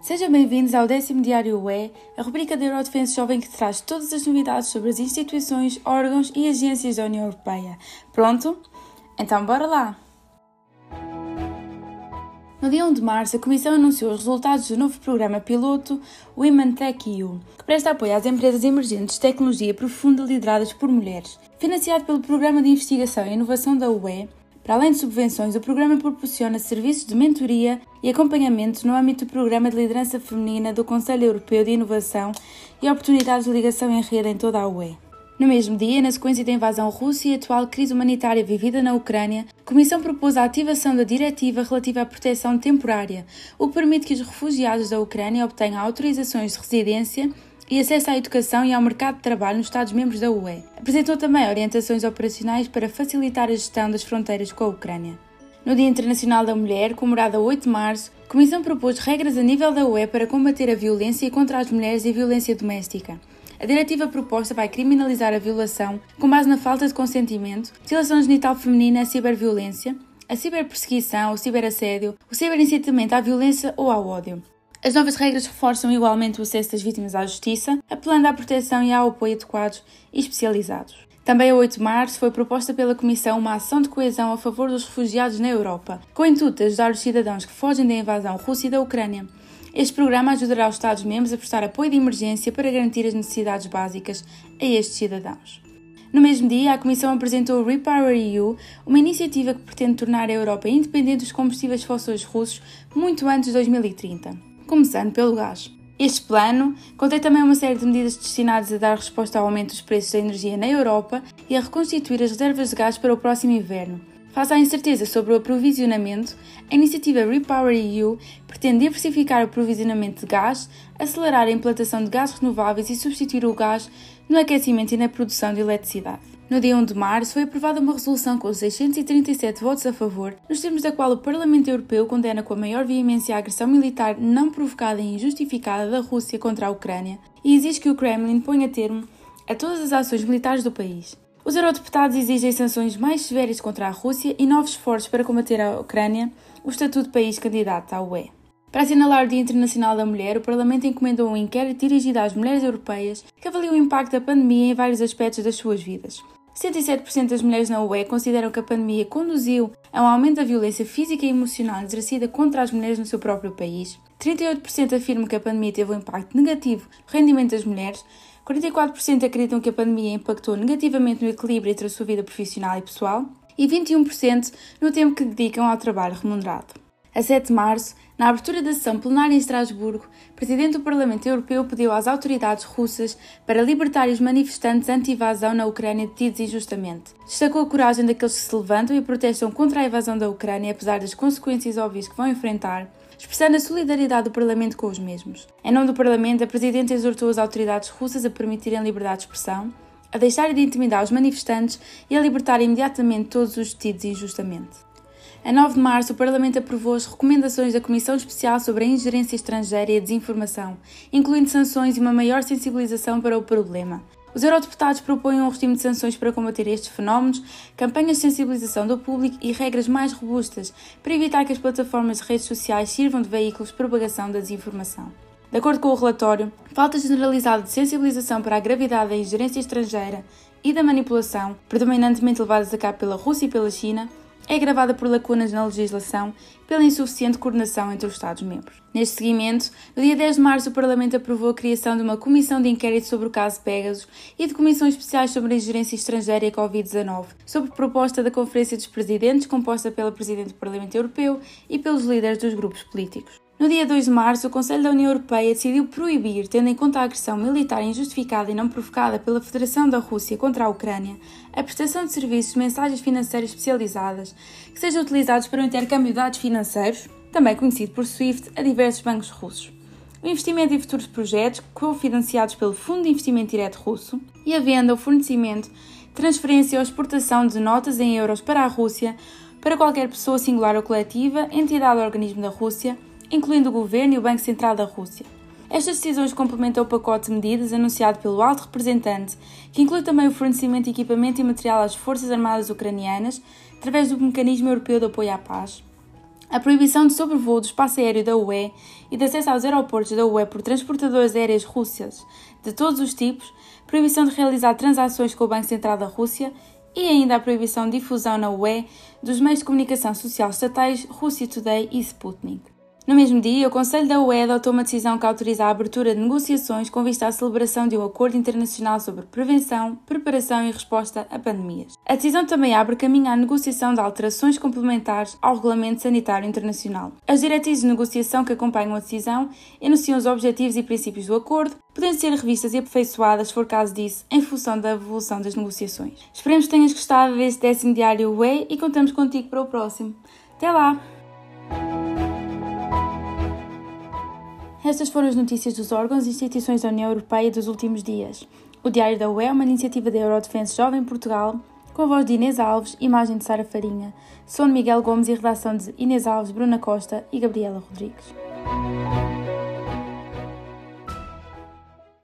Sejam bem-vindos ao décimo Diário UE, a rubrica da Eurodefense Jovem que traz todas as novidades sobre as instituições, órgãos e agências da União Europeia. Pronto? Então bora lá! No dia 1 de março, a Comissão anunciou os resultados do novo programa piloto Women Tech EU, que presta apoio às empresas emergentes de tecnologia profunda lideradas por mulheres. Financiado pelo Programa de Investigação e Inovação da UE, para além de subvenções, o programa proporciona serviços de mentoria e acompanhamento no âmbito do Programa de Liderança Feminina do Conselho Europeu de Inovação e oportunidades de ligação em rede em toda a UE. No mesmo dia, na sequência da invasão russa e atual crise humanitária vivida na Ucrânia, a Comissão propôs a ativação da diretiva relativa à proteção temporária, o que permite que os refugiados da Ucrânia obtenham autorizações de residência e acesso à educação e ao mercado de trabalho nos Estados-membros da UE. Apresentou também orientações operacionais para facilitar a gestão das fronteiras com a Ucrânia. No Dia Internacional da Mulher, comemorado a 8 de março, a Comissão propôs regras a nível da UE para combater a violência contra as mulheres e a violência doméstica. A diretiva proposta vai criminalizar a violação com base na falta de consentimento, mutilação genital feminina, a ciberviolência, a ciberperseguição, o ciberassédio, o ciberincitamento à violência ou ao ódio. As novas regras reforçam igualmente o acesso das vítimas à justiça, apelando à proteção e ao apoio adequados e especializados. Também a 8 de março foi proposta pela Comissão uma ação de coesão a favor dos refugiados na Europa, com o intuito de ajudar os cidadãos que fogem da invasão russa e da Ucrânia. Este programa ajudará os Estados-membros a prestar apoio de emergência para garantir as necessidades básicas a estes cidadãos. No mesmo dia, a Comissão apresentou o Repower EU, uma iniciativa que pretende tornar a Europa independente dos combustíveis fósseis russos muito antes de 2030 começando pelo gás. Este plano contém também uma série de medidas destinadas a dar resposta ao aumento dos preços da energia na Europa e a reconstituir as reservas de gás para o próximo inverno. Face à incerteza sobre o aprovisionamento, a iniciativa Repower EU pretende diversificar o aprovisionamento de gás, acelerar a implantação de gás renováveis e substituir o gás no aquecimento e na produção de eletricidade. No dia 1 de março foi aprovada uma resolução com 637 votos a favor, nos termos da qual o Parlamento Europeu condena com a maior veemência a agressão militar não provocada e injustificada da Rússia contra a Ucrânia e exige que o Kremlin ponha termo a todas as ações militares do país. Os eurodeputados exigem sanções mais severas contra a Rússia e novos esforços para combater a Ucrânia, o estatuto de país candidato à UE. Para assinalar o Dia Internacional da Mulher, o Parlamento encomendou um inquérito dirigido às mulheres europeias que avalia o impacto da pandemia em vários aspectos das suas vidas. 77% das mulheres na UE consideram que a pandemia conduziu a um aumento da violência física e emocional exercida contra as mulheres no seu próprio país. 38% afirmam que a pandemia teve um impacto negativo no rendimento das mulheres. 44% acreditam que a pandemia impactou negativamente no equilíbrio entre a sua vida profissional e pessoal. E 21% no tempo que dedicam ao trabalho remunerado. A 7 de março, na abertura da sessão plenária em Estrasburgo, o Presidente do Parlamento Europeu pediu às autoridades russas para libertar os manifestantes anti-invasão na Ucrânia detidos injustamente. Destacou a coragem daqueles que se levantam e protestam contra a invasão da Ucrânia, apesar das consequências óbvias que vão enfrentar, expressando a solidariedade do Parlamento com os mesmos. Em nome do Parlamento, a Presidente exortou as autoridades russas a permitirem liberdade de expressão, a deixarem de intimidar os manifestantes e a libertar imediatamente todos os detidos injustamente. A 9 de março, o Parlamento aprovou as recomendações da Comissão Especial sobre a Ingerência Estrangeira e a Desinformação, incluindo sanções e uma maior sensibilização para o problema. Os eurodeputados propõem um regime de sanções para combater estes fenómenos, campanhas de sensibilização do público e regras mais robustas para evitar que as plataformas de redes sociais sirvam de veículos de propagação da desinformação. De acordo com o relatório, falta generalizada de sensibilização para a gravidade da ingerência estrangeira e da manipulação, predominantemente levadas a cabo pela Rússia e pela China, é agravada por lacunas na legislação e pela insuficiente coordenação entre os Estados-membros. Neste seguimento, no dia 10 de março, o Parlamento aprovou a criação de uma comissão de inquérito sobre o caso Pegasus e de comissões especiais sobre a ingerência estrangeira e a Covid-19, sob proposta da Conferência dos Presidentes, composta pela Presidente do Parlamento Europeu e pelos líderes dos grupos políticos. No dia 2 de março, o Conselho da União Europeia decidiu proibir, tendo em conta a agressão militar injustificada e não provocada pela Federação da Rússia contra a Ucrânia, a prestação de serviços de mensagens financeiras especializadas que sejam utilizados para o intercâmbio de dados financeiros, também conhecido por SWIFT, a diversos bancos russos. O investimento em futuros projetos, cofinanciados pelo Fundo de Investimento Direto Russo, e a venda ou fornecimento, transferência ou exportação de notas em euros para a Rússia para qualquer pessoa singular ou coletiva, entidade ou organismo da Rússia, incluindo o governo e o Banco Central da Rússia. Estas decisões complementam o pacote de medidas anunciado pelo alto representante, que inclui também o fornecimento de equipamento e material às Forças Armadas Ucranianas, através do Mecanismo Europeu de Apoio à Paz, a proibição de sobrevoo do espaço aéreo da UE e de acesso aos aeroportos da UE por transportadoras aéreas russas de todos os tipos, proibição de realizar transações com o Banco Central da Rússia e ainda a proibição de difusão na UE dos meios de comunicação social estatais Russia Today e Sputnik. No mesmo dia, o Conselho da UE adotou uma decisão que autoriza a abertura de negociações com vista à celebração de um acordo internacional sobre prevenção, preparação e resposta a pandemias. A decisão também abre caminho à negociação de alterações complementares ao Regulamento Sanitário Internacional. As diretrizes de negociação que acompanham a decisão enunciam os objetivos e princípios do acordo, podendo ser revistas e aperfeiçoadas, se for caso disso, em função da evolução das negociações. Esperemos que tenhas gostado deste décimo diário UE e contamos contigo para o próximo. Até lá! Estas foram as notícias dos órgãos e instituições da União Europeia dos últimos dias. O Diário da UE é uma iniciativa da Eurodefense Jovem Portugal, com a voz de Inês Alves, imagem de Sara Farinha, som de Miguel Gomes e redação de Inês Alves, Bruna Costa e Gabriela Rodrigues.